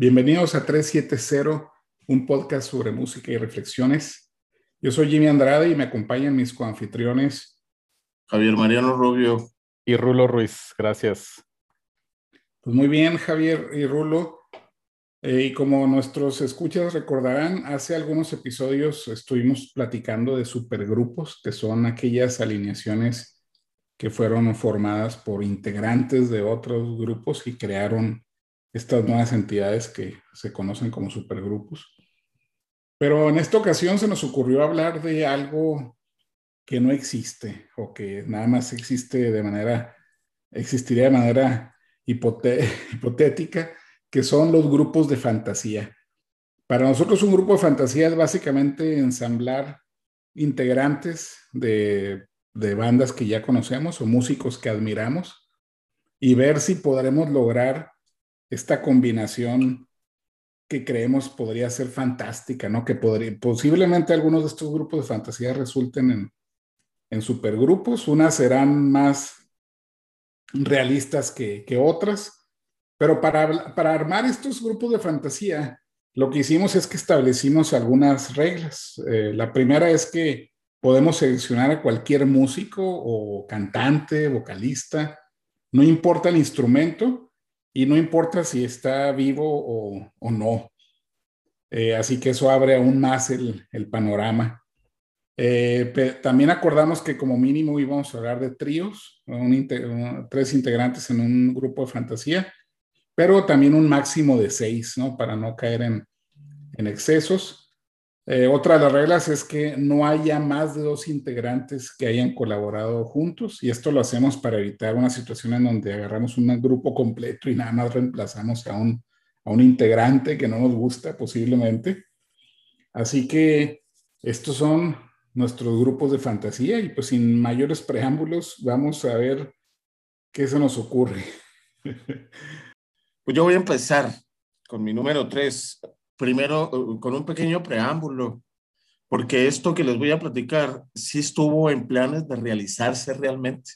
Bienvenidos a 370, un podcast sobre música y reflexiones. Yo soy Jimmy Andrade y me acompañan mis coanfitriones Javier Mariano Rubio y Rulo Ruiz. Gracias. Pues muy bien, Javier y Rulo. Eh, y como nuestros escuchas recordarán, hace algunos episodios estuvimos platicando de supergrupos, que son aquellas alineaciones que fueron formadas por integrantes de otros grupos y crearon estas nuevas entidades que se conocen como supergrupos. Pero en esta ocasión se nos ocurrió hablar de algo que no existe o que nada más existe de manera, existiría de manera hipotética, que son los grupos de fantasía. Para nosotros un grupo de fantasía es básicamente ensamblar integrantes de, de bandas que ya conocemos o músicos que admiramos y ver si podremos lograr esta combinación que creemos podría ser fantástica, ¿no? Que podría, posiblemente algunos de estos grupos de fantasía resulten en, en supergrupos, unas serán más realistas que, que otras, pero para, para armar estos grupos de fantasía, lo que hicimos es que establecimos algunas reglas. Eh, la primera es que podemos seleccionar a cualquier músico o cantante, vocalista, no importa el instrumento, y no importa si está vivo o, no. Eh, así que eso abre aún más el, panorama. Eh, también acordamos que como mínimo íbamos a hablar de tríos, tres integrantes en un grupo de fantasía, pero también un máximo de seis, ¿no? Para no caer en, en excesos. Eh, otra de las reglas es que no haya más de dos integrantes que hayan colaborado juntos y esto lo hacemos para evitar una situación en donde agarramos un grupo completo y nada más reemplazamos a un, a un integrante que no nos gusta posiblemente. Así que estos son nuestros grupos de fantasía y pues sin mayores preámbulos vamos a ver qué se nos ocurre. Pues yo voy a empezar con mi número tres primero uh, con un pequeño preámbulo, porque esto que les voy a platicar sí estuvo en planes de realizarse realmente.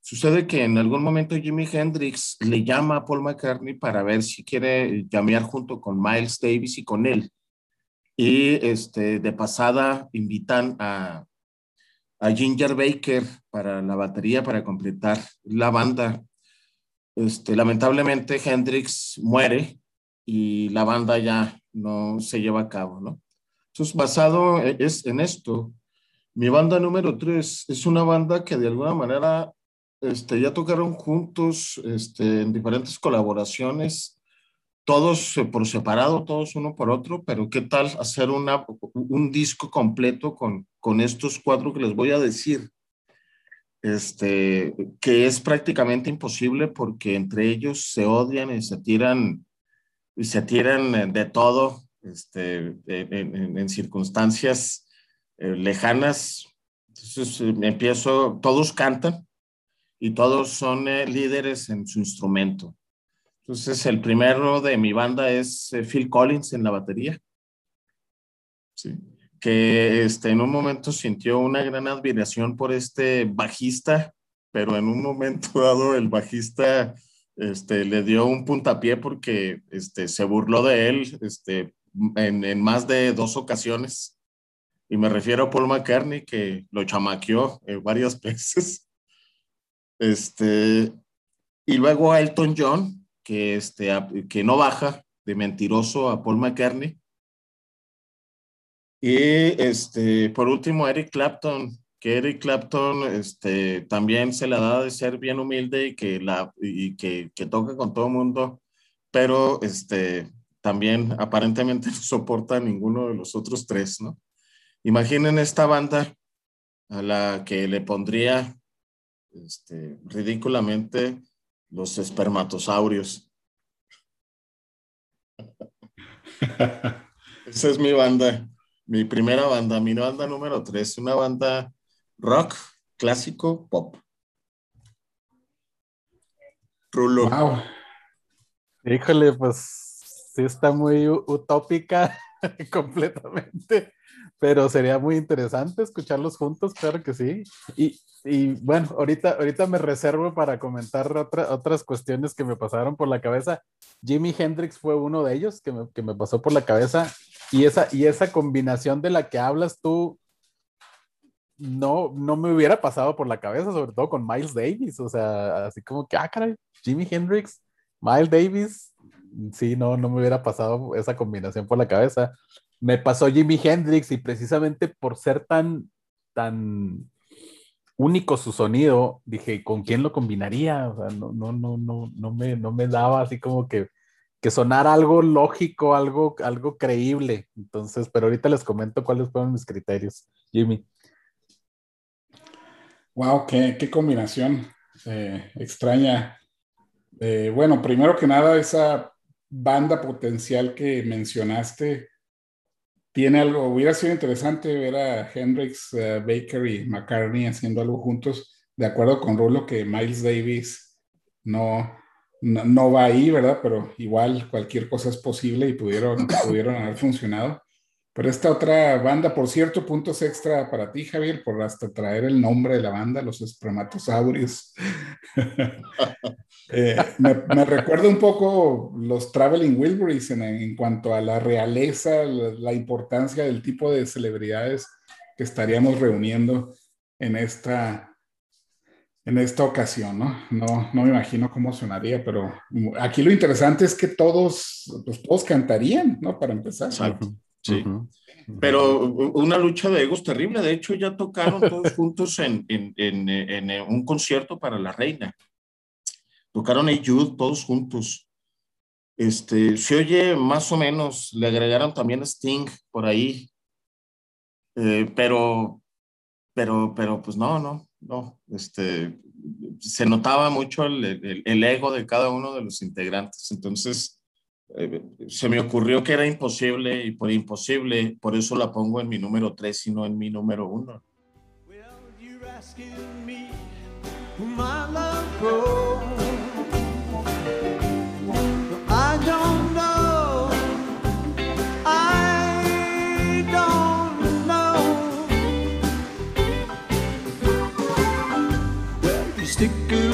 Sucede que en algún momento Jimi Hendrix le llama a Paul McCartney para ver si quiere llamear junto con Miles Davis y con él. Y este, de pasada invitan a, a Ginger Baker para la batería, para completar la banda. Este, lamentablemente Hendrix muere y la banda ya no se lleva a cabo, ¿no? Entonces, basado e-, es en esto, mi banda número tres es una banda que de alguna manera este, ya tocaron juntos este, en diferentes colaboraciones, todos por separado, todos uno por otro, pero ¿qué tal hacer una, un disco completo con, con estos cuatro que les voy a decir? Este, que es prácticamente imposible porque entre ellos se odian y se tiran y se tiran eh, de todo este, en, circunstancias eh, lejanas. Entonces eh, empiezo, todos cantan y todos son líderes en su instrumento. Entonces el primero de mi banda es Phil Collins en la batería. Sí. que este, en un momento sintió una gran admiración por este bajista, pero en un momento dado el bajista este, le dio un puntapié porque este, se burló de él este, en, más de dos ocasiones. Y me refiero a Paul McCartney, que lo chamaqueó eh, varias veces. Este, y luego a Elton John, que, este, que no baja de mentiroso a Paul McCartney. Y este, por último, Eric Clapton, que Eric Clapton este, también se la da de ser bien humilde y que, la, y que, que toca con todo el mundo, pero este, también aparentemente no soporta a ninguno de los otros tres, ¿no? Imaginen esta banda a la que le pondría este, ridículamente los espermatosaurios. Esa es mi banda, mi primera banda, mi banda número tres, una banda rock, clásico, pop. Rulo. Híjole, pues sí está muy utópica completamente, pero sería muy interesante escucharlos juntos, claro que sí. Y, y bueno, ahorita, ahorita me reservo para comentar otras cuestiones que me pasaron por la cabeza. Jimi Hendrix fue uno de ellos que me, que me pasó por la cabeza y esa, y esa combinación de la que hablas tú no, no me hubiera pasado por la cabeza, sobre todo con Miles Davis, o sea, así como que, ah, caray, Jimi Hendrix, Miles Davis, sí, no, no me hubiera pasado esa combinación por la cabeza. Me pasó Jimi Hendrix y precisamente por ser tan, tan único su sonido, dije, ¿con quién lo combinaría? O sea, no, no, no, no, no me, no me daba así como que, que sonara algo lógico, algo, algo creíble. Entonces, pero ahorita les comento cuáles fueron mis criterios, Jimmy. Wow, qué, combinación eh, extraña. Eh, bueno, primero que nada, esa banda potencial que mencionaste tiene algo, hubiera sido interesante ver a Hendrix, eh, Baker y McCartney haciendo algo juntos, de acuerdo con Rulo que Miles Davis no, no, va ahí, ¿verdad? Pero igual cualquier cosa es posible y pudieron, pudieron haber funcionado. Pero esta otra banda, por cierto, puntos extra para ti, Javier, por hasta traer el nombre de la banda, los espermatosaurios. Eh, me, recuerda un poco los Traveling Wilburys en, cuanto a la realeza, la, importancia del tipo de celebridades que estaríamos reuniendo en esta, en esta ocasión, ¿no? ¿no? No me imagino cómo sonaría, pero aquí lo interesante es que todos, pues todos cantarían, ¿no? Para empezar. Exacto. Sí. Pero una lucha de egos terrible. De hecho, ya tocaron todos juntos en, en, en, en, un concierto para la reina. Tocaron a Jude todos juntos. Este, se oye más o menos, le agregaron también Sting por ahí. Eh, pero, pero, pero, pues no, no, no. Este, se notaba mucho el, el, el ego de cada uno de los integrantes. Entonces, eh, se me ocurrió que era imposible y por imposible, por eso la pongo en mi número 3 y no en mi número 1. stick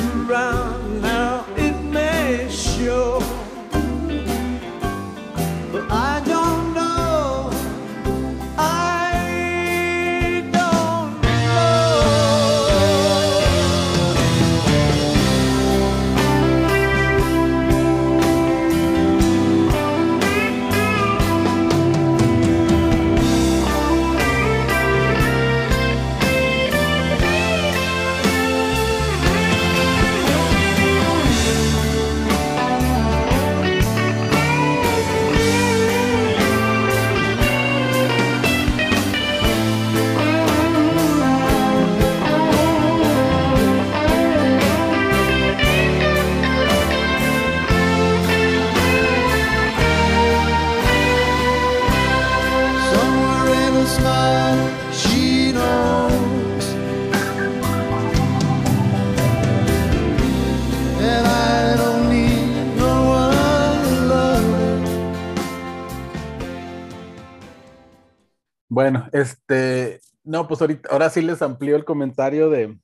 Bueno, este, no, pues ahorita, ahora sí les amplío el comentario de,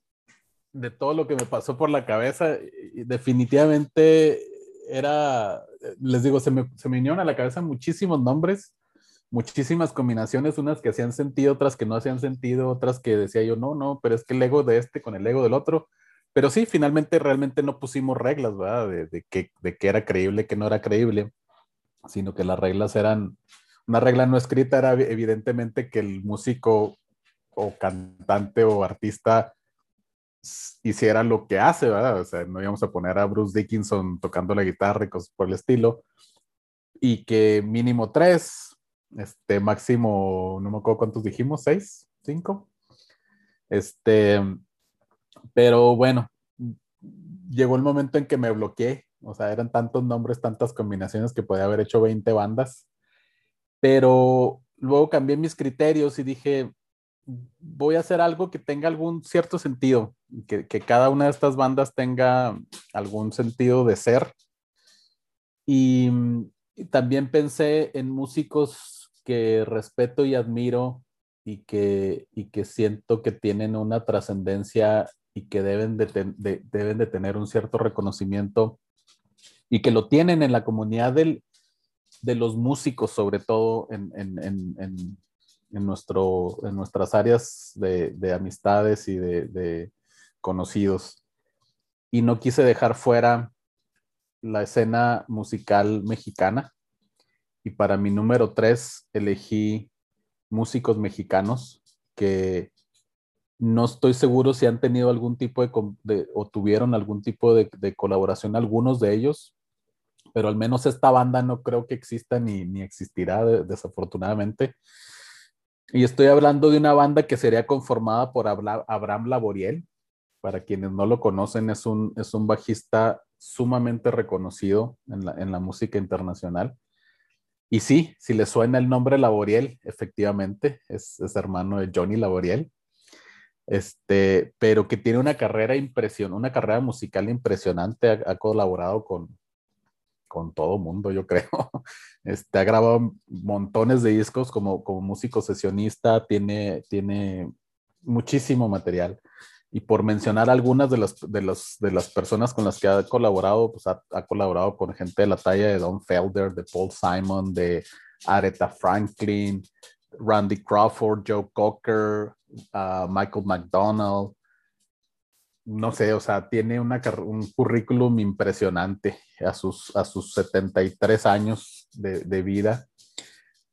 de todo lo que me pasó por la cabeza. definitivamente era, les digo, se me, se me a la cabeza muchísimos nombres, muchísimas combinaciones, unas que hacían sentido, otras que no hacían sentido, otras que decía yo, no, no, pero es que el ego de este con el ego del otro. Pero sí, finalmente realmente no pusimos reglas, ¿verdad? De, de, que, de que era creíble, que no era creíble, sino que las reglas eran una regla no escrita era evidentemente que el músico o cantante o artista hiciera lo que hace, ¿verdad? O sea, no íbamos a poner a Bruce Dickinson tocando la guitarra y cosas por el estilo. Y que mínimo tres, este, máximo, no me acuerdo cuántos dijimos, seis, cinco. Este, pero bueno, llegó el momento en que me bloqueé. O sea, eran tantos nombres, tantas combinaciones que podía haber hecho 20 bandas pero luego cambié mis criterios y dije, voy a hacer algo que tenga algún cierto sentido, que, cada una de estas bandas tenga algún sentido de ser. Y, también pensé en músicos que respeto y admiro y que, y que siento que tienen una trascendencia y que deben de, deben de tener un cierto reconocimiento y que lo tienen en la comunidad del, de los músicos, sobre todo en, en, en, en nuestro, nuestras áreas de, de amistades y de, de, conocidos. Y no quise dejar fuera la escena musical mexicana. Y para mi número tres elegí músicos mexicanos que no estoy seguro si han tenido algún tipo de, o tuvieron algún tipo de, de, colaboración, algunos de ellos, pero al menos esta banda no creo que exista ni, ni existirá desafortunadamente. Y estoy hablando de una banda que sería conformada por Abraham Laboriel. Para quienes no lo conocen, es un, es un bajista sumamente reconocido en la, en la música internacional. Y sí, si le suena el nombre Laboriel, efectivamente, es, es hermano de Johnny Laboriel. Este, pero que tiene una carrera impresión, una carrera musical impresionante, ha, ha colaborado con, con todo mundo, yo creo. Este, ha grabado montones de discos como, como músico sesionista, tiene, tiene muchísimo material. Y por mencionar algunas de las, de, los, de las personas con las que ha colaborado, pues ha, ha, colaborado con gente de la talla de Don Felder, de Paul Simon, de Aretha Franklin, Randy Crawford, Joe Cocker, uh, Michael McDonald, no sé, o sea, tiene una, un currículum impresionante a sus, a sus 73 años de, de vida.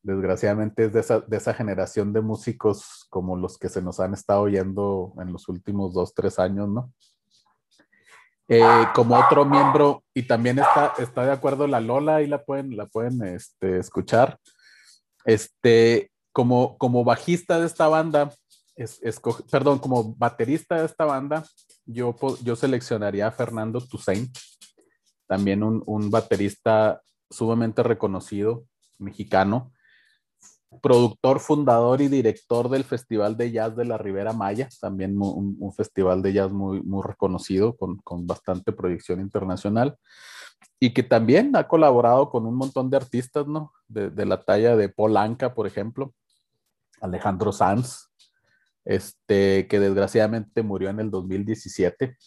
Desgraciadamente es de esa, de esa, generación de músicos como los que se nos han estado oyendo en los últimos dos, tres años, ¿no? Eh, como otro miembro, y también está, está de acuerdo la Lola, y la pueden, la pueden este, escuchar. Este, como, como bajista de esta banda, es, es, perdón, como baterista de esta banda, yo, yo seleccionaría a Fernando Toussaint, también un, un baterista sumamente reconocido, mexicano, productor, fundador y director del Festival de Jazz de la Ribera Maya, también un, un festival de jazz muy, muy reconocido, con, con, bastante proyección internacional, y que también ha colaborado con un montón de artistas, ¿no? De, de la talla de Paul Anka, por ejemplo, Alejandro Sanz, este, que desgraciadamente murió en el 2017.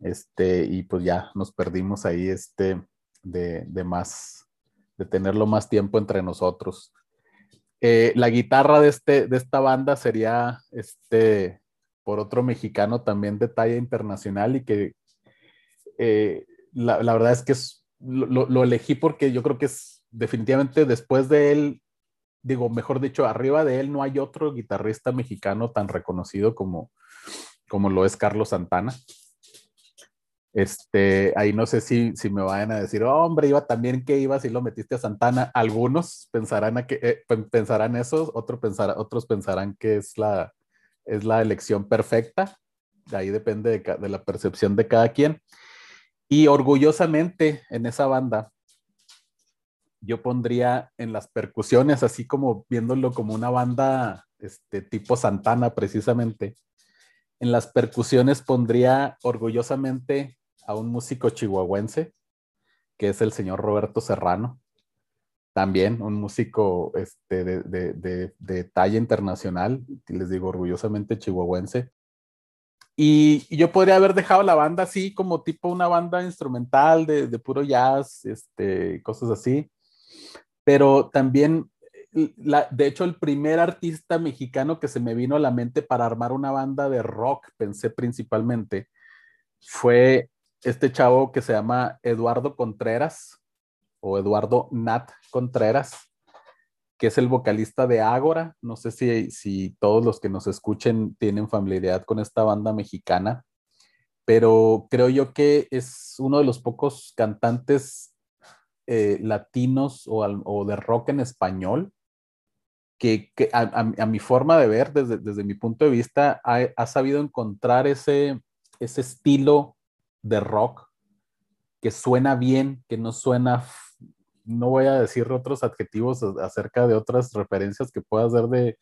Este, y pues ya nos perdimos ahí este, de, de más, de tenerlo más tiempo entre nosotros. Eh, la guitarra de, este, de esta banda sería este, por otro mexicano también de talla internacional y que eh, la, la, verdad es que es, lo, lo, elegí porque yo creo que es definitivamente después de él digo, mejor dicho, arriba de él no hay otro guitarrista mexicano tan reconocido como, como lo es Carlos Santana. Este, ahí no sé si, si me vayan a decir, oh, hombre, iba también que iba si lo metiste a Santana. Algunos pensarán, a que, eh, pensarán eso, otros, pensar, otros pensarán que es la, es la elección perfecta. De ahí depende de, de la percepción de cada quien. Y orgullosamente en esa banda yo pondría en las percusiones, así como viéndolo como una banda este, tipo Santana precisamente. En las percusiones pondría orgullosamente a un músico chihuahuense, que es el señor Roberto Serrano. También un músico este, de, de, de, de talla internacional, les digo orgullosamente chihuahuense. Y, y, yo podría haber dejado la banda así como tipo una banda instrumental de, puro jazz, este, cosas así pero también, la, de hecho, el primer artista mexicano que se me vino a la mente para armar una banda de rock, pensé principalmente, fue este chavo que se llama Eduardo Contreras o Eduardo Nat Contreras, que es el vocalista de Ágora. No sé si, si todos los que nos escuchen tienen familiaridad con esta banda mexicana, pero creo yo que es uno de los pocos cantantes eh, latinos o, o, de rock en español, que, que a, a, mi forma de ver, desde, desde mi punto de vista, ha, ha, sabido encontrar ese, ese estilo de rock que suena bien, que no suena, no voy a decir otros adjetivos acerca de otras referencias que pueda hacer de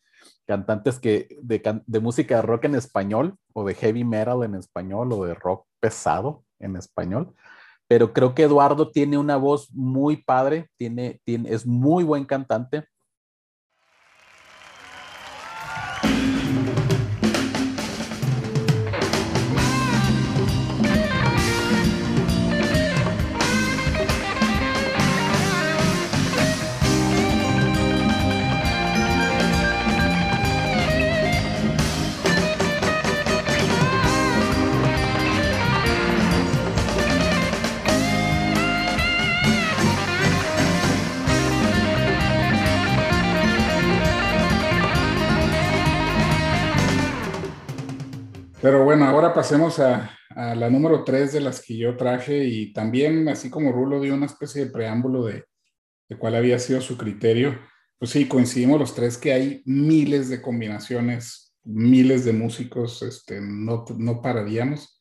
cantantes que, de, de música de rock en español o de heavy metal en español o de rock pesado en español, pero creo que Eduardo tiene una voz muy padre, tiene, tiene, es muy buen cantante pasemos a, a, la número tres de las que yo traje y también, así como Rulo dio una especie de preámbulo de, de cuál había sido su criterio, pues sí, coincidimos los tres que hay miles de combinaciones, miles de músicos, este, no, no pararíamos.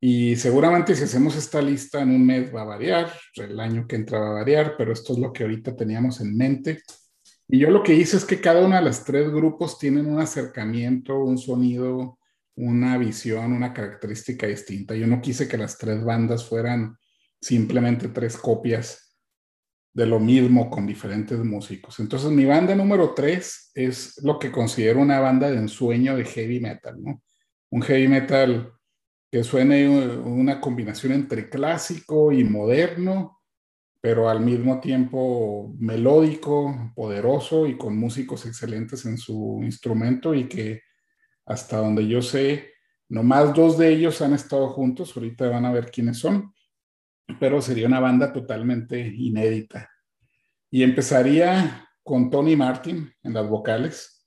Y seguramente si hacemos esta lista en un mes va a variar, el año que entra va a variar, pero esto es lo que ahorita teníamos en mente. Y yo lo que hice es que cada uno de los tres grupos tienen un acercamiento, un sonido, una visión, una característica distinta. Yo no quise que las tres bandas fueran simplemente tres copias de lo mismo con diferentes músicos. Entonces mi banda número tres es lo que considero una banda de ensueño de heavy metal, ¿no? Un heavy metal que suene una combinación entre clásico y moderno, pero al mismo tiempo melódico, poderoso y con músicos excelentes en su instrumento y que hasta donde yo sé, nomás dos de ellos han estado juntos, ahorita van a ver quiénes son, pero sería una banda totalmente inédita. Y empezaría con Tony Martin en las vocales.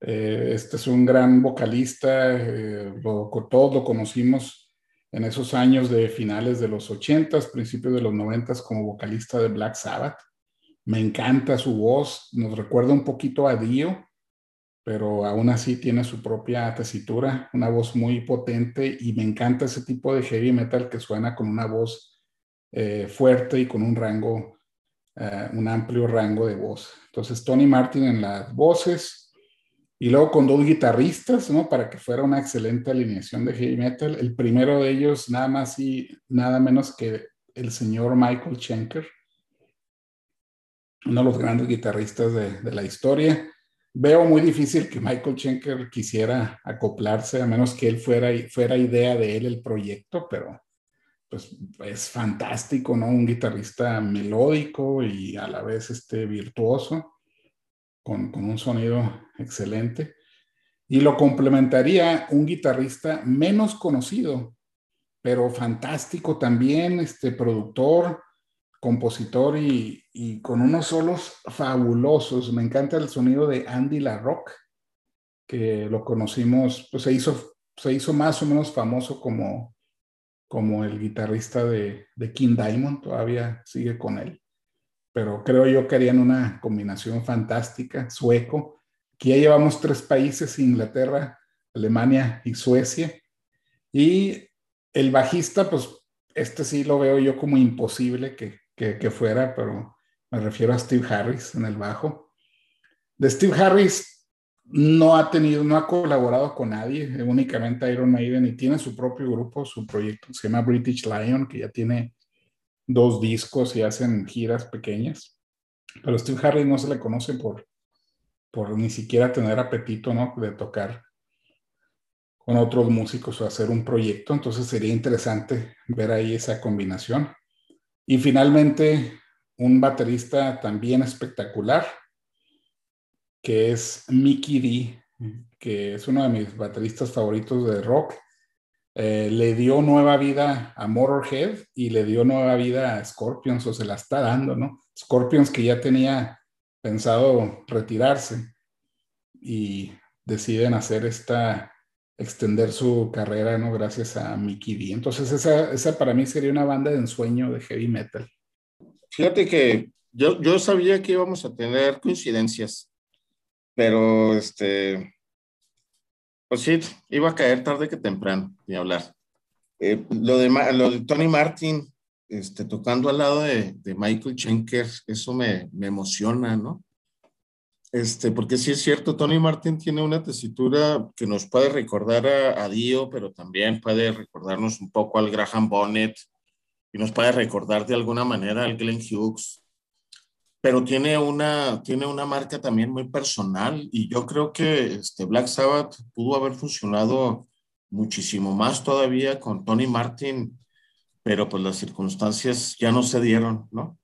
Eh, este es un gran vocalista, eh, todos lo conocimos en esos años de finales de los 80s, principios de los 90s como vocalista de Black Sabbath. Me encanta su voz, nos recuerda un poquito a Dio, pero aún así tiene su propia tesitura, una voz muy potente y me encanta ese tipo de heavy metal que suena con una voz eh, fuerte y con un rango, eh, un amplio rango de voz. Entonces Tony Martin en las voces y luego con dos guitarristas, ¿no? Para que fuera una excelente alineación de heavy metal. El primero de ellos nada más y nada menos que el señor Michael Schenker, uno de los grandes guitarristas de, de la historia veo muy difícil que Michael Schenker quisiera acoplarse, a menos que él fuera, fuera idea de él el proyecto, pero pues es fantástico, ¿no? Un guitarrista melódico y a la vez este virtuoso, con, con un sonido excelente. Y lo complementaría un guitarrista menos conocido, pero fantástico también, este productor, compositor y, con unos solos fabulosos. Me encanta el sonido de Andy LaRock, que lo conocimos, pues se hizo, se hizo más o menos famoso como, como el guitarrista de, de King Diamond, todavía sigue con él. Pero creo yo que harían una combinación fantástica, sueco. Aquí ya llevamos tres países, Inglaterra, Alemania y Suecia. Y el bajista, pues este sí lo veo yo como imposible que, que, fuera, pero me refiero a Steve Harris en el bajo. De Steve Harris no ha tenido, no ha colaborado con nadie, únicamente Iron Maiden y tiene su propio grupo, su proyecto se llama British Lion, que ya tiene dos discos y hacen giras pequeñas. Pero Steve Harris no se le conoce por, por ni siquiera tener apetito, ¿no? De tocar con otros músicos o hacer un proyecto. Entonces sería interesante ver ahí esa combinación. Y finalmente, un baterista también espectacular, que es Mickey D, que es uno de mis bateristas favoritos de rock. Eh, le dio nueva vida a Motorhead y le dio nueva vida a Scorpions, o se la está dando, ¿no? Scorpions que ya tenía pensado retirarse y deciden hacer esta extender su carrera, ¿no? Gracias a Mickey D. Entonces, esa, esa para mí sería una banda de ensueño de heavy metal. Fíjate que yo, yo sabía que íbamos a tener coincidencias, pero este, pues sí, iba a caer tarde que temprano, ni hablar. Eh, lo, de, lo de Tony Martin, este, tocando al lado de, de Michael Schenker, eso me, me emociona, ¿no? Este, porque sí es cierto, Tony Martin tiene una tesitura que nos puede recordar a, Dio, pero también puede recordarnos un poco al Graham Bonnet y nos puede recordar de alguna manera al Glenn Hughes. Pero tiene una, tiene una marca también muy personal y yo creo que este Black Sabbath pudo haber funcionado muchísimo más todavía con Tony Martin, pero pues las circunstancias ya no se dieron, ¿no?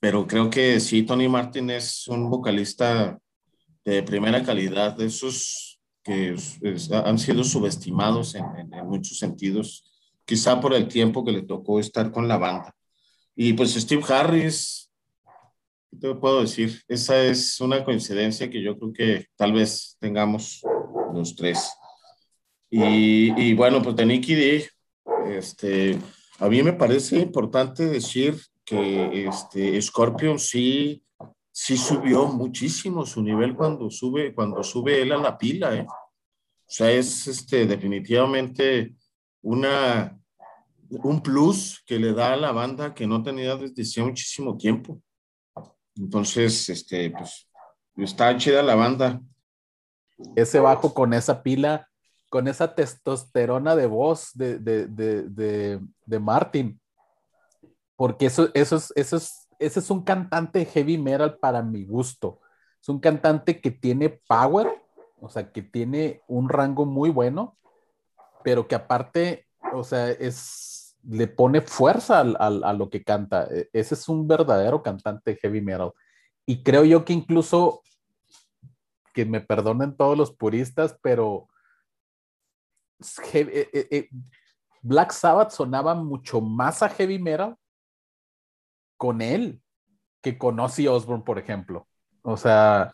Pero creo que sí, Tony Martin es un vocalista de primera calidad, de esos que han sido subestimados en, muchos sentidos, quizá por el tiempo que le tocó estar con la banda. Y pues Steve Harris, ¿qué te puedo decir? Esa es una coincidencia que yo creo que tal vez tengamos los tres. Y, y bueno, pues de Nicky D, este, a mí me parece importante decir que este, Scorpion sí, sí subió muchísimo su nivel cuando sube, cuando sube él a la pila, ¿eh? O sea, es este, definitivamente una, un plus que le da a la banda que no tenía desde hace muchísimo tiempo. Entonces, este, pues, está chida la banda. Ese bajo con esa pila, con esa testosterona de voz de, de, de, de Martin, porque eso, eso, es, eso es, ese es un cantante heavy metal para mi gusto. Es un cantante que tiene power, o sea, que tiene un rango muy bueno, pero que aparte, o sea, es, le pone fuerza a, a lo que canta. E, ese es un verdadero cantante heavy metal. Y creo yo que incluso, que me perdonen todos los puristas, pero eh, eh, Black Sabbath sonaba mucho más a heavy metal con él que con Ozzy Osbourne, por ejemplo. O sea,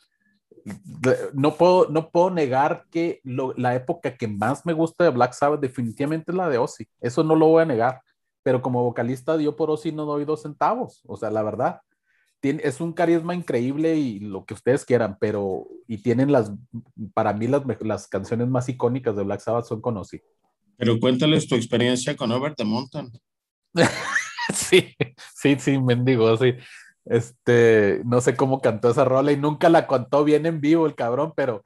no puedo, no puedo negar que la época que más me gusta de Black Sabbath definitivamente es la de Ozzy. Eso no lo voy a negar. Pero como vocalista yo por Ozzy no doy dos centavos. O sea, la verdad. Tiene, es un carisma increíble y lo que ustedes quieran, pero y tienen las, para mí las, las canciones más icónicas de Black Sabbath son con Ozzy. Pero cuéntales tu experiencia con Over the Mountain. sí, sí, sí, mendigo, sí. Este, no sé cómo cantó esa rola y nunca la contó bien en vivo el cabrón, pero,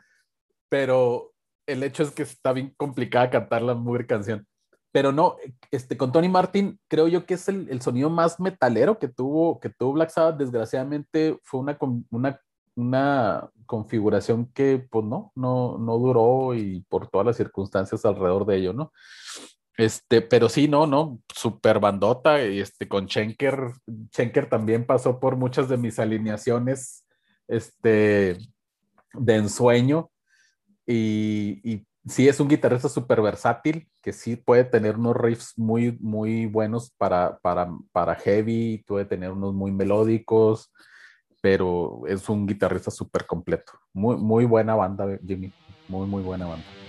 pero el hecho es que está bien complicada cantar la muy canción. Pero no, este, con Tony Martin creo yo que es el, el, sonido más metalero que tuvo, que tuvo Black Sabbath. Desgraciadamente fue una, una, una configuración que pues no, no, no duró y por todas las circunstancias alrededor de ello, ¿no? Este, pero sí, no, no, super bandota, este, con Schenker, Schenker también pasó por muchas de mis alineaciones, este, de ensueño, y, y sí es un guitarrista súper versátil, que sí puede tener unos riffs muy, muy buenos para, para, para heavy, puede tener unos muy melódicos, pero es un guitarrista súper completo. Muy, muy buena banda, Jimmy, muy, muy buena banda.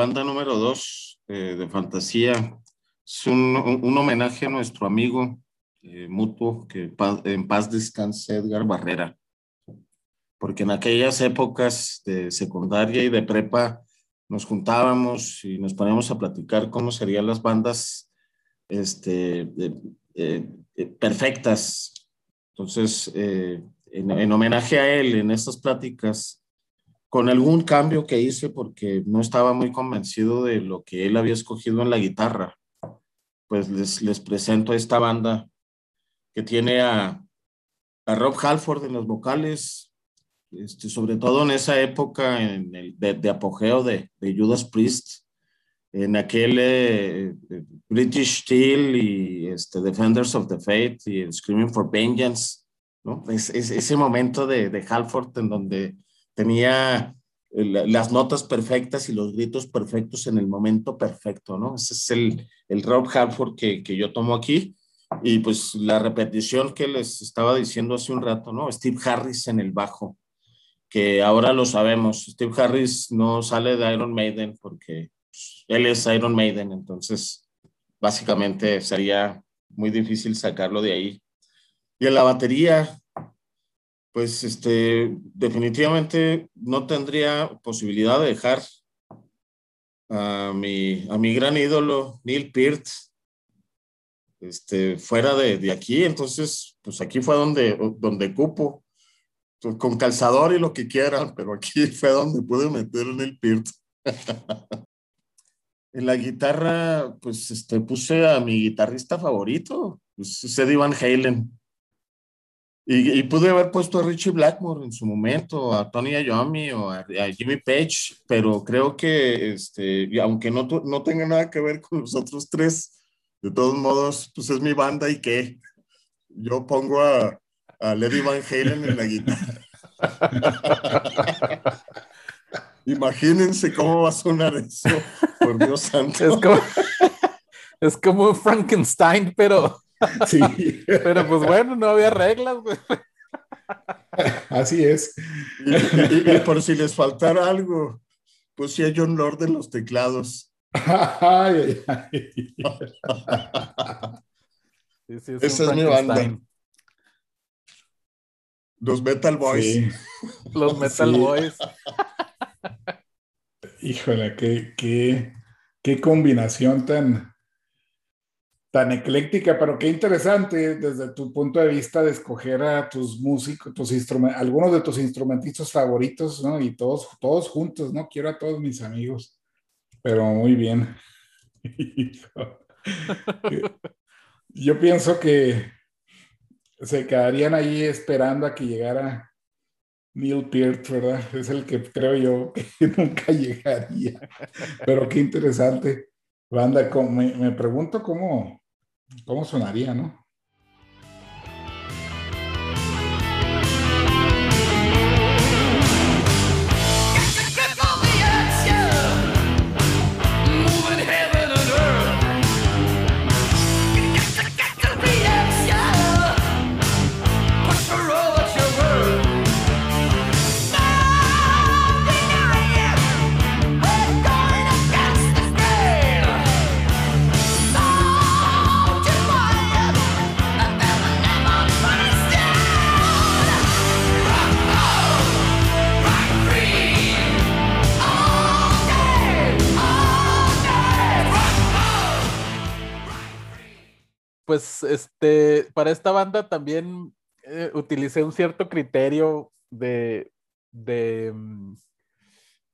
Banda número dos eh, de fantasía es un, homenaje a nuestro amigo eh, mutuo, que en paz descanse Edgar Barrera, porque en aquellas épocas de secundaria y de prepa nos juntábamos y nos poníamos a platicar cómo serían las bandas este, eh, perfectas. Entonces, en, en homenaje a él, en estas pláticas, con algún cambio que hice porque no estaba muy convencido de lo que él había escogido en la guitarra. Pues les, les presento a esta banda que tiene a, a Rob Halford en los vocales, este, sobre todo en esa época en el, de, apogeo de, de, Judas Priest, en aquel eh, British Steel y este, Defenders of the Faith y Screaming for Vengeance, ¿no? Es, es, ese momento de, de Halford en donde tenía eh, las notas perfectas y los gritos perfectos en el momento perfecto, ¿no? Ese es el, el Rob Halford que, que yo tomo aquí. Y pues la repetición que les estaba diciendo hace un rato, ¿no? Steve Harris en el bajo, que ahora lo sabemos. Steve Harris no sale de Iron Maiden porque pues, él es Iron Maiden, entonces básicamente sería muy difícil sacarlo de ahí. Y en la batería, pues este, definitivamente no tendría posibilidad de dejar a mi, a mi gran ídolo, Neil Peart, este, fuera de, de, aquí. Entonces, pues aquí fue donde, donde cupo, pues, con calzador y lo que quieran, pero aquí fue donde pude meter Neil Peart. en la guitarra, pues este, puse a mi guitarrista favorito, pues, Eddie Van Halen. Y, pude haber puesto a Richie Blackmore en su momento, a Tony Iommi o a, Jimmy Page, pero creo que, este, aunque no, no tenga nada que ver con los otros tres, de todos modos, pues es mi banda y qué. Yo pongo a, a Lady Van Halen en la guitarra. Imagínense cómo va a sonar eso, por Dios santo. Es como, es como Frankenstein, pero Sí. Pero pues bueno, no había reglas, Así es. Y, por si les faltara algo, pues sí, John Lord en los teclados. Ay, Esa es mi banda. Los Metal Boys. Los Metal Boys. Híjole, qué, qué, qué combinación tan, tan ecléctica, pero qué interesante desde tu punto de vista de escoger a tus músicos, tus algunos de tus instrumentistas favoritos, ¿no? Y todos, todos juntos, ¿no? Quiero a todos mis amigos, pero muy bien. Yo pienso que se quedarían ahí esperando a que llegara Neil Peart, ¿verdad? Es el que creo yo que nunca llegaría. Pero qué interesante. Banda, me, me pregunto cómo, ¿Cómo sonaría, no? Pues este, para esta banda también eh, utilicé un cierto criterio de, de, mm,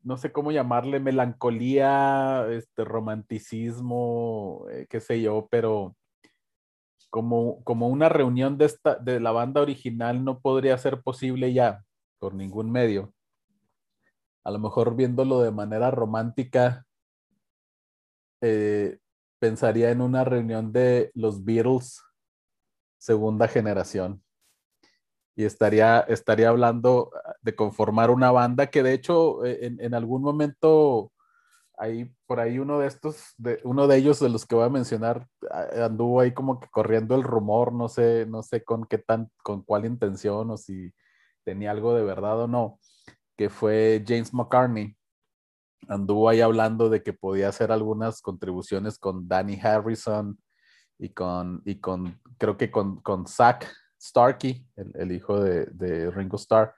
no sé cómo llamarle, melancolía, este, romanticismo, eh, qué sé yo, pero como, como una reunión de, esta, de la banda original no podría ser posible ya por ningún medio. A lo mejor viéndolo de manera romántica, eh, pensaría en una reunión de los Beatles segunda generación. Y estaría, estaría hablando de conformar una banda que de hecho eh, en, algún momento ahí por ahí uno de estos, de, uno de ellos de los que voy a mencionar, anduvo ahí como que corriendo el rumor, no sé, no sé con qué tan, con cuál intención o si tenía algo de verdad o no, que fue James McCartney, anduvo ahí hablando de que podía hacer algunas contribuciones con Danny Harrison y con, y con creo que con, con Zach Starkey, el, hijo de, Ringo Starr.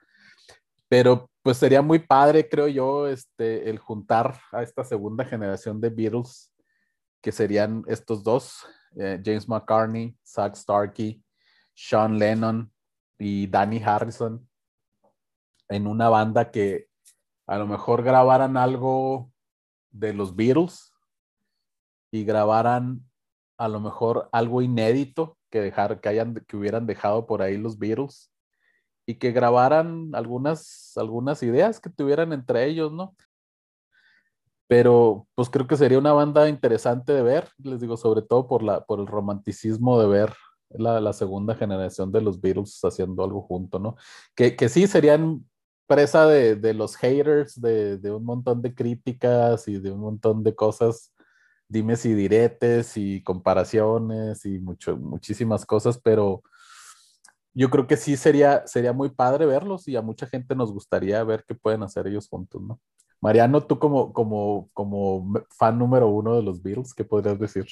Pero pues sería muy padre, creo yo, este, el juntar a esta segunda generación de Beatles, que serían estos dos, eh, James McCartney, Zach Starkey, Sean Lennon y Danny Harrison, en una banda que a lo mejor grabaran algo de los Beatles y grabaran a lo mejor algo inédito que dejar que hayan que hubieran dejado por ahí los Beatles y que grabaran algunas algunas ideas que tuvieran entre ellos, ¿no? Pero pues creo que sería una banda interesante de ver, les digo, sobre todo por la por el romanticismo de ver la, la segunda generación de los Beatles haciendo algo junto, ¿no? Que, que sí serían presa de, los haters, de, un montón de críticas y de un montón de cosas, dimes y diretes y comparaciones y mucho, muchísimas cosas, pero yo creo que sí sería, sería muy padre verlos y a mucha gente nos gustaría ver qué pueden hacer ellos juntos, ¿no? Mariano, tú como, como, como fan número uno de los Beatles, ¿qué podrías decir?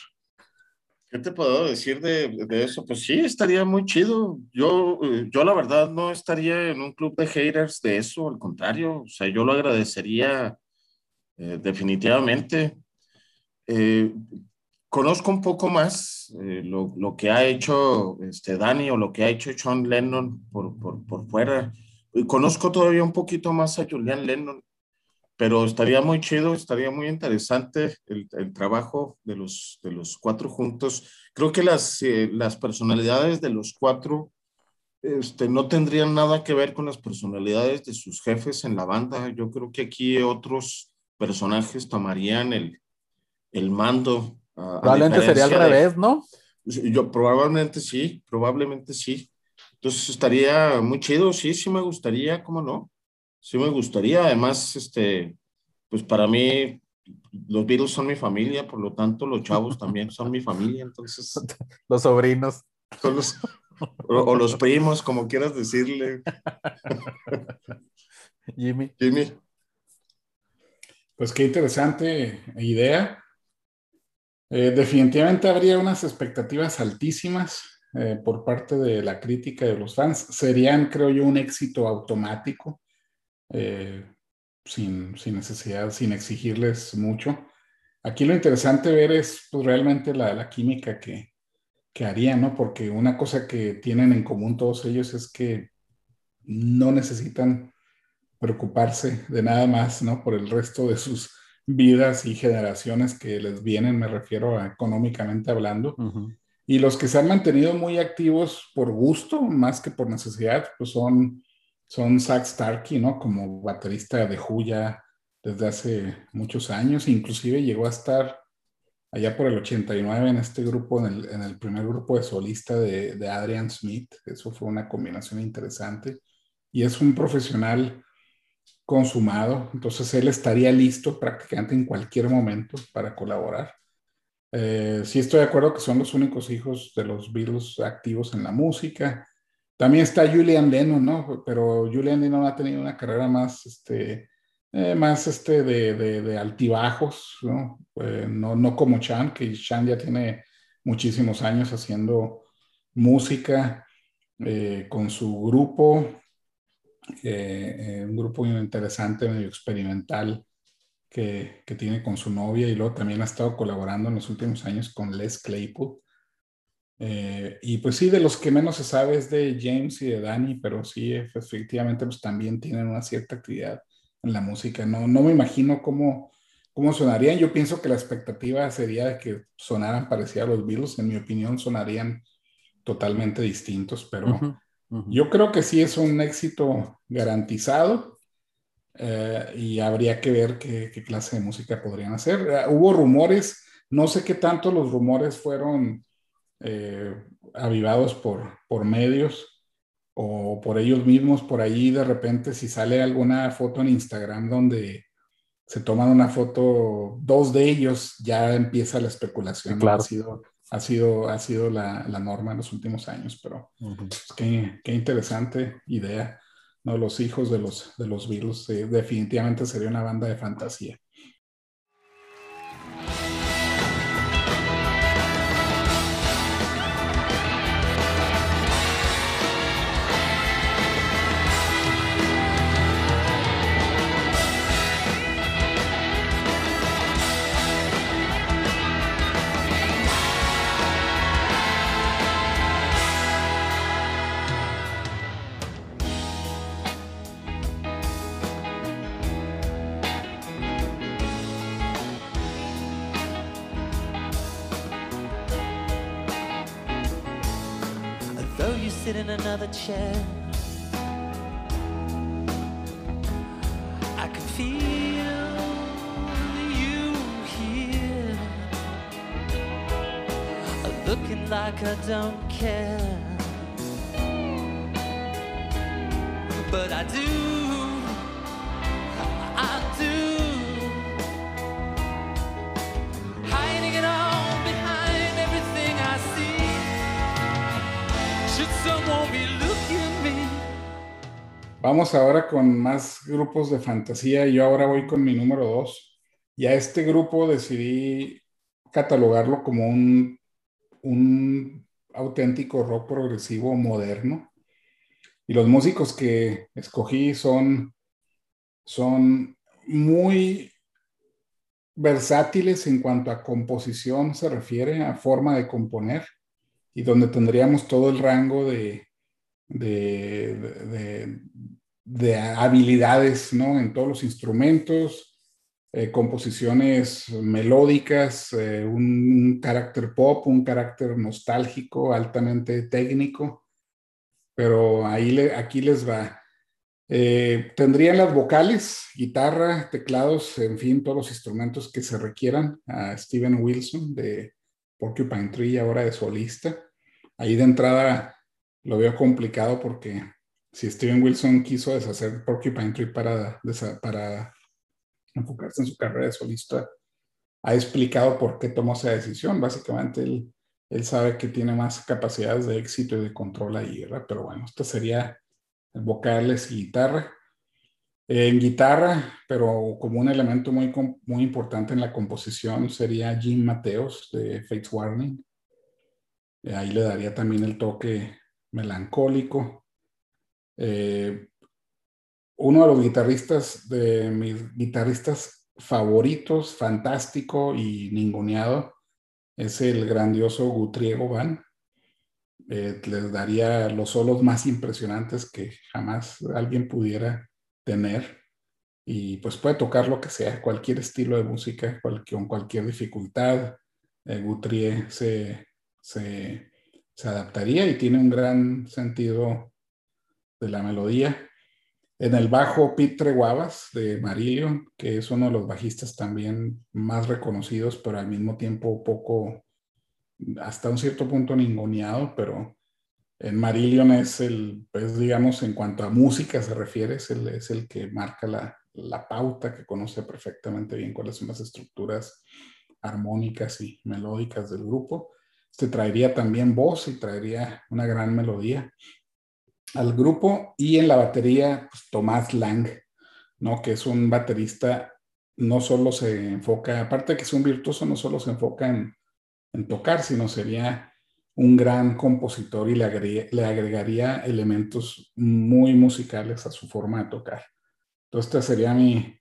¿Qué te puedo decir de, eso? Pues sí, estaría muy chido. Yo, eh, yo la verdad no estaría en un club de haters de eso, al contrario, o sea, yo lo agradecería eh, definitivamente. Eh, conozco un poco más eh, lo, lo, que ha hecho este Dani o lo que ha hecho John Lennon por, por, por fuera. Y conozco todavía un poquito más a Julian Lennon, pero estaría muy chido, estaría muy interesante el, el trabajo de los, de los cuatro juntos. Creo que las, eh, las personalidades de los cuatro este, no tendrían nada que ver con las personalidades de sus jefes en la banda. Yo creo que aquí otros personajes tomarían el, el mando Probablemente sería al revés, ¿no? Yo probablemente sí, probablemente sí. Entonces estaría muy chido, sí, sí me gustaría, ¿cómo no? Sí me gustaría. Además, este, pues para mí los Beatles son mi familia, por lo tanto los chavos también son mi familia, entonces. Los sobrinos. Son los, o, los primos, como quieras decirle. Jimmy. Jimmy. Pues qué interesante idea. Eh, definitivamente habría unas expectativas altísimas eh, por parte de la crítica de los fans. Serían, creo yo, un éxito automático, eh, sin, sin, necesidad, sin exigirles mucho. Aquí lo interesante ver es pues, realmente la, la química que, que harían, ¿no? Porque una cosa que tienen en común todos ellos es que no necesitan preocuparse de nada más, ¿no? Por el resto de sus vidas y generaciones que les vienen, me refiero a económicamente hablando. Y los que se han mantenido muy activos por gusto, más que por necesidad, pues son, son Zach Starkey, ¿no? Como baterista de Juya desde hace muchos años, inclusive llegó a estar allá por el 89 en este grupo, en el, primer grupo de solista de, de Adrian Smith. Eso fue una combinación interesante. Y es un profesional consumado, entonces él estaría listo prácticamente en cualquier momento para colaborar. Eh, sí estoy de acuerdo que son los únicos hijos de los Beatles activos en la música. También está Julian Lennon, ¿no? Pero Julian Lennon ha tenido una carrera más, este, eh, más este de, altibajos, ¿no? Eh, ¿no? ¿no? como Chan, que Chan ya tiene muchísimos años haciendo música eh, con su grupo, un grupo interesante, medio experimental, que, que, tiene con su novia y luego también ha estado colaborando en los últimos años con Les Claypool. Eh, y pues sí, de los que menos se sabe es de James y de Danny, pero sí, efectivamente, pues también tienen una cierta actividad en la música. No, no me imagino cómo, cómo sonarían. Yo pienso que la expectativa sería de que sonaran parecido a los Beatles. En mi opinión, sonarían totalmente distintos, pero... Uh -huh yo creo que sí es un éxito garantizado eh, y habría que ver qué, qué, clase de música podrían hacer. Uh, hubo rumores, no sé qué tanto los rumores fueron eh, avivados por, por medios o por ellos mismos, por ahí de repente si sale alguna foto en Instagram donde se toman una foto, dos de ellos, ya empieza la especulación. Claro. Ha sido ha sido, ha sido la, la norma en los últimos años, pero uh -huh. pues, qué, qué, interesante idea. ¿no? Los hijos de los, de los virus eh, definitivamente sería una banda de fantasía. I can feel you here, looking like I don't care. But I do, Vamos ahora con más grupos de fantasía. Yo ahora voy con mi número dos. Y a este grupo decidí catalogarlo como un, un auténtico rock progresivo moderno. Y los músicos que escogí son, son muy versátiles en cuanto a composición se refiere, a forma de componer, y donde tendríamos todo el rango de, de, de, de habilidades ¿no? en todos los instrumentos, eh, composiciones melódicas, eh, un carácter pop, un carácter nostálgico, altamente técnico, pero ahí le, aquí les va. Eh, tendrían las vocales, guitarra, teclados, en fin, todos los instrumentos que se requieran a Steven Wilson de Porcupine Tree ahora de solista. Ahí de entrada lo veo complicado porque si Steven Wilson quiso deshacer Porcupine Tree para, para enfocarse en su carrera de solista, ha explicado por qué tomó esa decisión. Básicamente él, él sabe que tiene más capacidades de éxito y de control ahí, ¿verdad? Pero bueno, esto sería vocales y guitarra. En guitarra, pero como un elemento muy, muy importante en la composición, sería Jim Mateos de Fates Warning. Ahí le daría también el toque melancólico. Eh, uno de los guitarristas, de mis guitarristas favoritos, fantástico y ninguneado, es el grandioso Gutriego Van eh, les daría los solos más impresionantes que jamás alguien pudiera tener. Y pues puede tocar lo que sea, cualquier estilo de música, con cualquier dificultad. Eh, se, se adaptaría y tiene un gran sentido de la melodía. En el bajo, Pete Treguavas de Marillion, que es uno de los bajistas también más reconocidos, pero al mismo tiempo poco hasta un cierto punto ninguneado, pero en Marillion es el, pues digamos, en cuanto a música se refiere, es el, es el que marca la, la, pauta, que conoce perfectamente bien cuáles son las estructuras armónicas y melódicas del grupo. Este traería también voz y traería una gran melodía al grupo. Y en la batería, pues, Tomás Lang, ¿no? Que es un baterista, no solo se enfoca, aparte de que es un virtuoso, no solo se enfoca en en tocar, sino sería un gran compositor y le agregaría, le agregaría elementos muy musicales a su forma de tocar. Entonces, esta sería mi,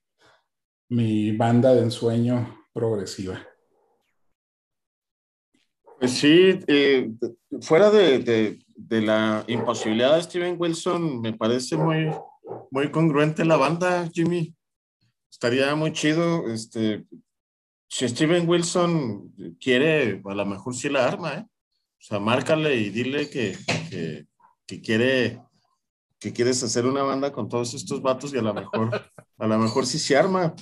mi banda de ensueño progresiva. Pues sí, eh, fuera de, de, de, la imposibilidad de Steven Wilson, me parece muy, muy congruente la banda, Jimmy. Estaría muy chido este, si Steven Wilson quiere, a lo mejor sí la arma, ¿eh? O sea, márcale y dile que, que, que, quiere que quieres hacer una banda con todos estos vatos y a lo mejor, a lo mejor sí se arma.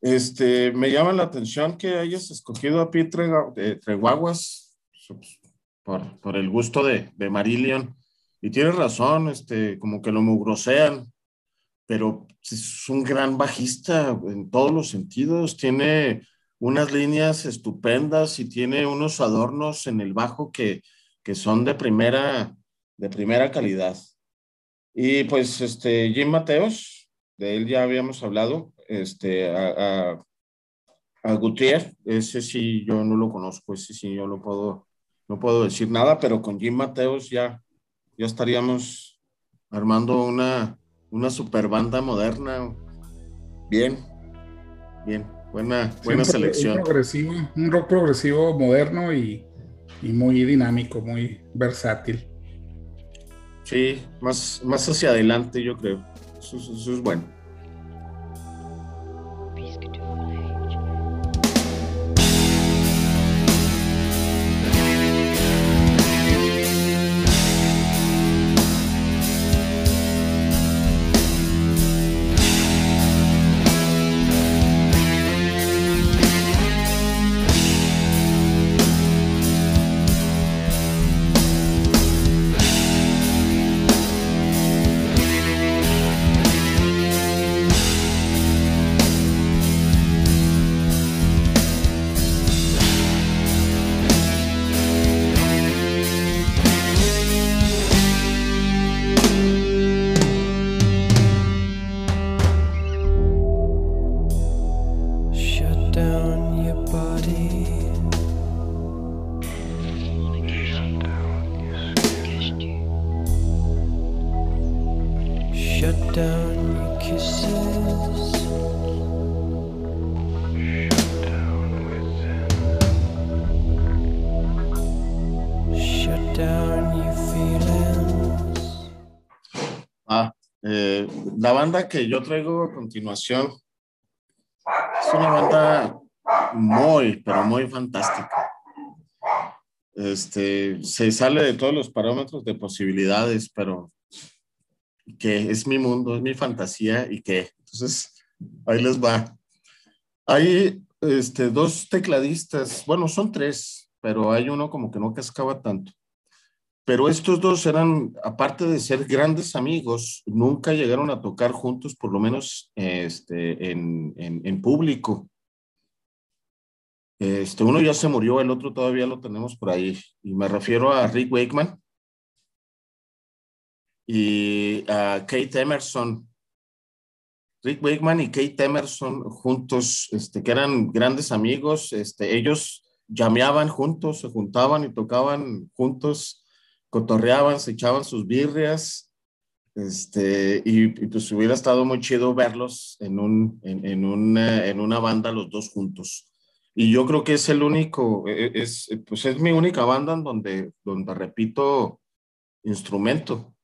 Este, me llama la atención que hayas escogido a Pete Treguaguas pues, por, por, el gusto de, de Marillion. Y tienes razón, este, como que lo mugrosean, pero es un gran bajista en todos los sentidos. Tiene unas líneas estupendas y tiene unos adornos en el bajo que, que son de primera, de primera calidad. Y pues este Jim Mateos, de él ya habíamos hablado, este, a, a, a Gutiérrez, ese sí yo no lo conozco, ese sí yo lo puedo, no puedo decir nada, pero con Jim Mateos ya, ya estaríamos armando una, una super banda moderna. Bien, bien. Buena, buena selección. Un, progresivo, un rock progresivo moderno y, y, muy dinámico, muy versátil. Sí, más, más hacia adelante, yo creo. Eso, eso es bueno. La banda que yo traigo a continuación es una banda muy, pero muy fantástica. Este, se sale de todos los parámetros de posibilidades, pero que es mi mundo, es mi fantasía y que, entonces, ahí les va. Hay este, dos tecladistas, bueno, son tres, pero hay uno como que no cascaba tanto. Pero estos dos eran, aparte de ser grandes amigos, nunca llegaron a tocar juntos, por lo menos este, en, en, en público. Este, uno ya se murió, el otro todavía lo tenemos por ahí. Y me refiero a Rick Wakeman y a Kate Emerson. Rick Wakeman y Kate Emerson juntos, este, que eran grandes amigos, este, ellos llameaban juntos, se juntaban y tocaban juntos, cotorreaban, se echaban sus birrias, este, y, y pues hubiera estado muy chido verlos en, un, en, en, una, en una banda los dos juntos. Y yo creo que es el único, e, e, es, pues es mi única banda en donde, donde repito instrumento.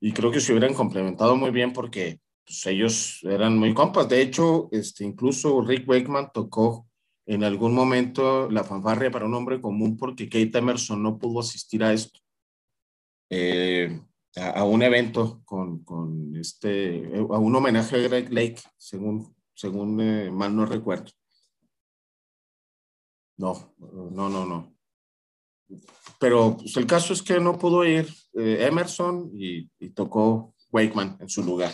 Y creo que se hubieran complementado muy bien porque pues, ellos eran muy compas. De hecho, este, incluso Rick Wakeman tocó en algún momento la fanfarria para un hombre común porque Kate Emerson no pudo asistir a esto. Eh, a, un evento con, con, este, a un homenaje a Greg Lake, según, según eh, mal no recuerdo. No, no, no, no. Pero pues, el caso es que no pudo ir eh, Emerson y, y, tocó Wakeman en su lugar.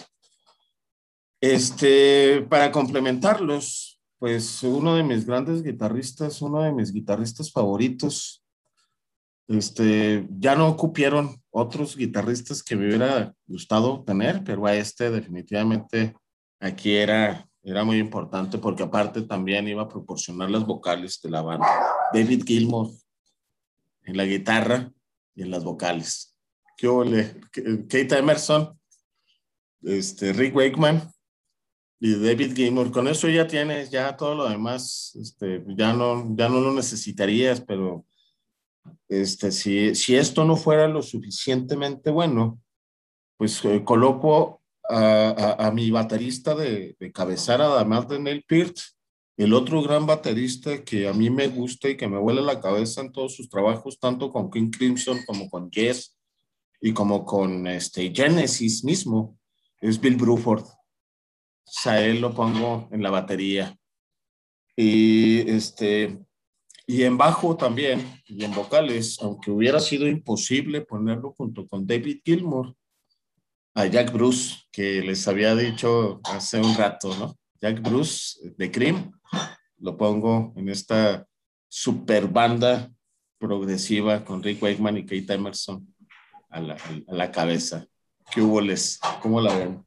Este, para complementarlos, pues uno de mis grandes guitarristas, uno de mis guitarristas favoritos, este, ya no ocupieron otros guitarristas que me hubiera gustado tener, pero a este definitivamente aquí era era muy importante porque aparte también iba a proporcionar las vocales de la banda. David Gilmour en la guitarra y en las vocales. ¿Qué ole? Kate Emerson, este, Rick Wakeman y David Gilmour. Con eso ya tienes, ya todo lo demás, este, ya, no, ya no lo necesitarías, pero este, si, si esto no fuera lo suficientemente bueno, pues eh, coloco a, a, mi baterista de, de cabezara, además de Neil Peart, el otro gran baterista que a mí me gusta y que me huele la cabeza en todos sus trabajos, tanto con King Crimson como con Yes y como con este, Genesis mismo, es Bill Bruford. O él lo pongo en la batería. Y, este, y en bajo también, y en vocales, aunque hubiera sido imposible ponerlo junto con David Gilmour, a Jack Bruce, que les había dicho hace un rato, ¿no? Jack Bruce de Cream, lo pongo en esta super banda progresiva con Rick Wakeman y Kate Emerson a la, a la cabeza. ¿Qué hubo les? ¿Cómo la ven?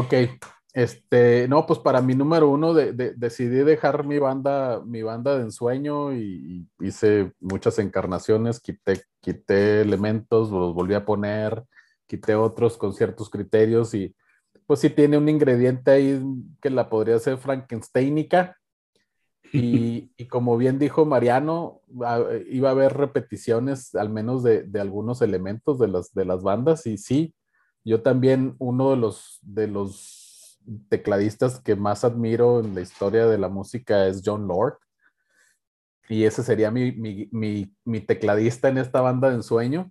Ok, este, no, pues para mi número uno de, de, decidí dejar mi banda, mi banda de ensueño y, y, hice muchas encarnaciones, quité, quité elementos, los volví a poner, quité otros con ciertos criterios y pues sí tiene un ingrediente ahí que la podría ser frankensteinica. Y, y como bien dijo Mariano, iba a haber repeticiones al menos de, de algunos elementos de las, de las bandas y sí, yo también, uno de los, de los tecladistas que más admiro en la historia de la música es John Lord. Y ese sería mi, mi, mi, tecladista en esta banda de ensueño.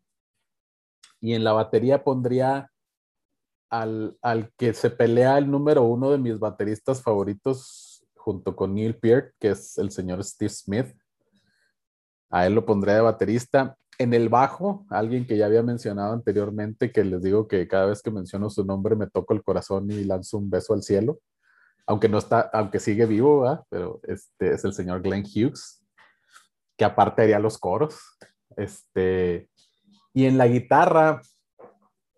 Y en la batería pondría al, al, que se pelea el número uno de mis bateristas favoritos junto con Neil Peart, que es el señor Steve Smith. A él lo pondré de baterista. En el bajo, alguien que ya había mencionado anteriormente, que les digo que cada vez que menciono su nombre me toco el corazón y lanzo un beso al cielo, aunque no está, aunque sigue vivo, ¿verdad? pero este es el señor Glenn Hughes, que aparte haría los coros. Este, y en la guitarra,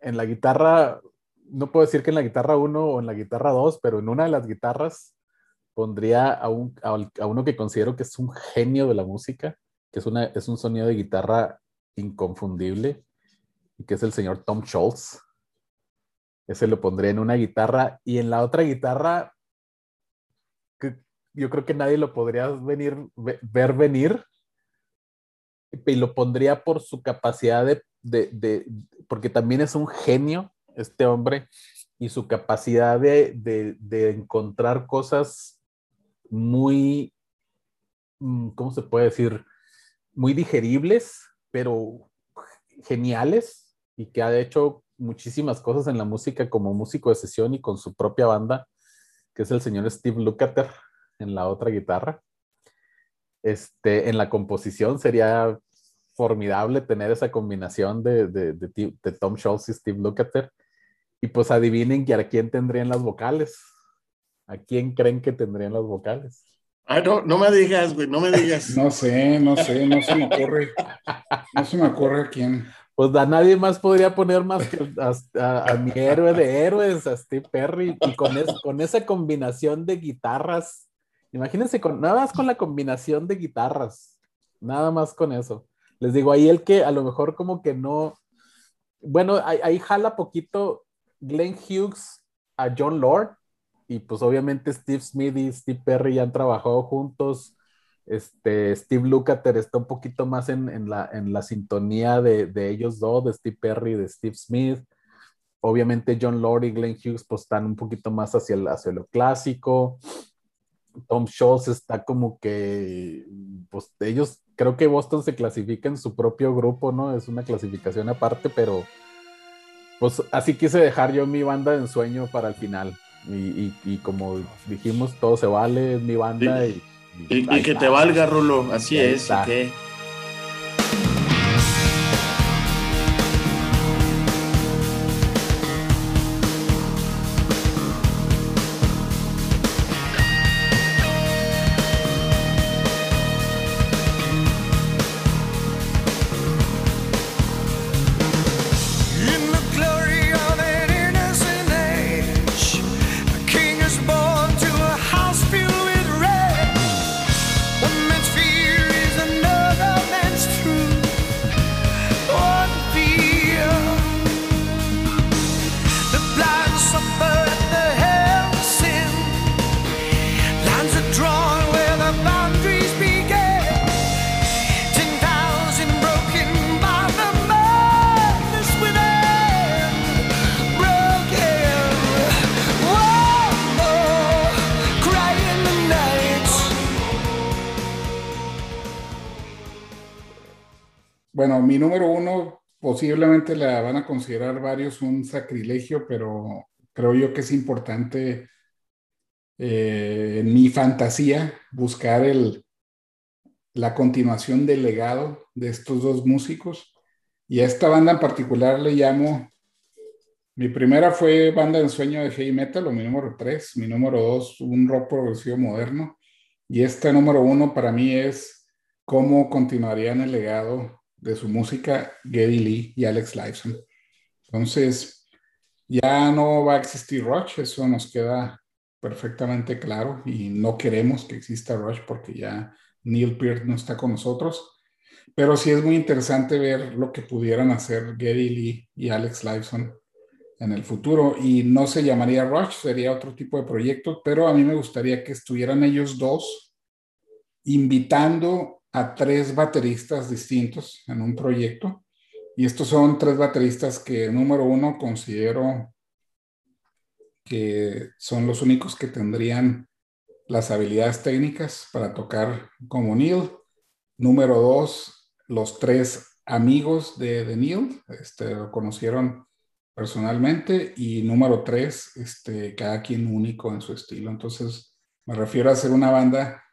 en la guitarra, no puedo decir que en la guitarra 1 o en la guitarra 2, pero en una de las guitarras pondría a, un, a, a uno que considero que es un genio de la música, que es, una, es un sonido de guitarra inconfundible, que es el señor Tom Scholz. Ese lo pondría en una guitarra y en la otra guitarra, yo creo que nadie lo podría venir, ve- ver venir, y lo pondría por su capacidad de, de, de- porque también es un genio este hombre y su capacidad de, de, de encontrar cosas muy, mm, ¿cómo se puede decir? Muy digeribles, pero geniales y que ha hecho muchísimas cosas en la música como músico de sesión y con su propia banda, que es el señor Steve Lukather en la otra guitarra. Este, en la composición sería formidable tener esa combinación de, de, Tom Scholz y Steve Lukather. Y pues adivinen que a quién tendrían las vocales. ¿A quién creen que tendrían las vocales? Ah, no, no me digas, güey, no me digas. No sé, no sé, no se me ocurre. No se me ocurre a quién. Pues a nadie más podría poner más que a, a- a mi héroe de héroes, a Steve Perry, y con, es- con esa combinación de guitarras. Imagínense, con, nada más con la combinación de guitarras, nada más con eso. Les digo, ahí el que a lo mejor como que no, bueno, ahí, ahí jala poquito Glenn Hughes a John Lord, y pues obviamente Steve Smith y Steve Perry ya han trabajado juntos. Este, Steve Lukather está un poquito más en, en la, en la sintonía de, de ellos dos, de Steve Perry y de Steve Smith. Obviamente John Lord y Glenn Hughes pues están un poquito más hacia, el- hacia lo clásico. Tom Scholz está como que, pues ellos, creo que Boston se clasifica en su propio grupo, ¿no? Es una clasificación aparte, pero pues así quise dejar yo mi banda de ensueño para el final. Y, y- y como dijimos, todo se vale, es mi banda. Y, Y, que te valga, Rulo, así es. está. ¿y posiblemente la van a considerar varios un sacrilegio, pero creo yo que es importante eh, en mi fantasía buscar el, la continuación del legado de estos dos músicos. Y a esta banda en particular le llamo, mi primera fue banda de ensueño de heavy metal, o mi número tres, mi número dos, un rock progresivo moderno. Y este número uno para mí es cómo continuarían el legado de su música Geddy Lee y Alex Lifeson. Entonces, ya no va a existir Rush, eso nos queda perfectamente claro y no queremos que exista Rush porque ya Neil Peart no está con nosotros. Pero sí es muy interesante ver lo que pudieran hacer Geddy Lee y Alex Lifeson en el futuro. Y no se llamaría Rush, sería otro tipo de proyecto, pero a mí me gustaría que estuvieran ellos dos invitando a tres bateristas distintos en un proyecto. Y estos son tres bateristas que, número uno, considero que son los únicos que tendrían las habilidades técnicas para tocar como Neil. Número dos, los tres amigos de, de Neil, este, lo conocieron personalmente. Y número tres, este, cada quien único en su estilo. Entonces, Me refiero a hacer una banda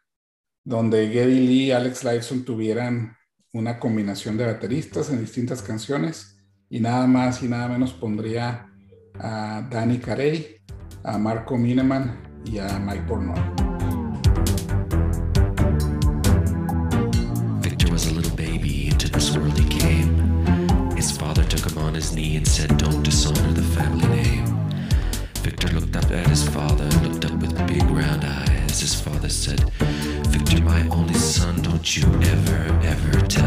donde Geddy Lee y Alex Lifeson tuvieran una combinación de bateristas en distintas canciones y nada más y nada menos pondría a Danny Carey, a Marco Mineman y a Mike Portnoy. Victor was a little baby, into this world he came. His father took him on his knee and said, Don't dishonor the family name. Victor looked up at his father, looked up with big round eyes. His father said, you ever, ever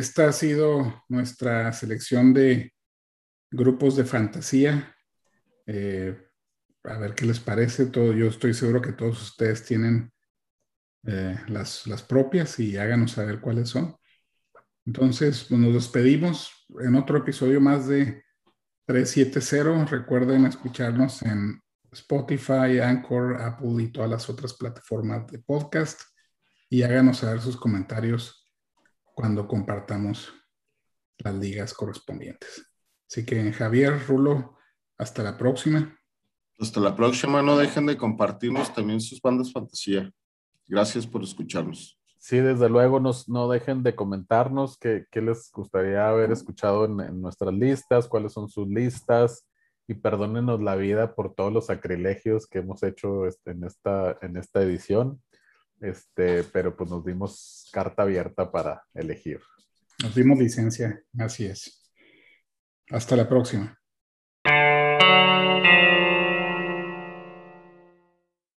Esta ha sido nuestra selección de grupos de fantasía. Eh, a ver qué les parece. Todo, yo estoy seguro que todos ustedes tienen eh, las, las propias y háganos saber cuáles son. Entonces, pues, nos despedimos en otro episodio más de 370. Recuerden escucharnos en Spotify, Anchor, Apple y todas las otras plataformas de podcast. Y háganos saber sus comentarios cuando compartamos las ligas correspondientes. Así que Javier, Rulo, hasta la próxima. Hasta la próxima. No dejen de compartirnos también sus bandas fantasía. Gracias por escucharnos. Sí, desde luego, nos, no dejen de comentarnos qué, qué les gustaría haber escuchado en, en, nuestras listas, cuáles son sus listas y perdónenos la vida por todos los sacrilegios que hemos hecho este, en, esta, en esta edición. Este, pero pues nos dimos carta abierta para elegir. Nos dimos licencia, así es. Hasta la próxima.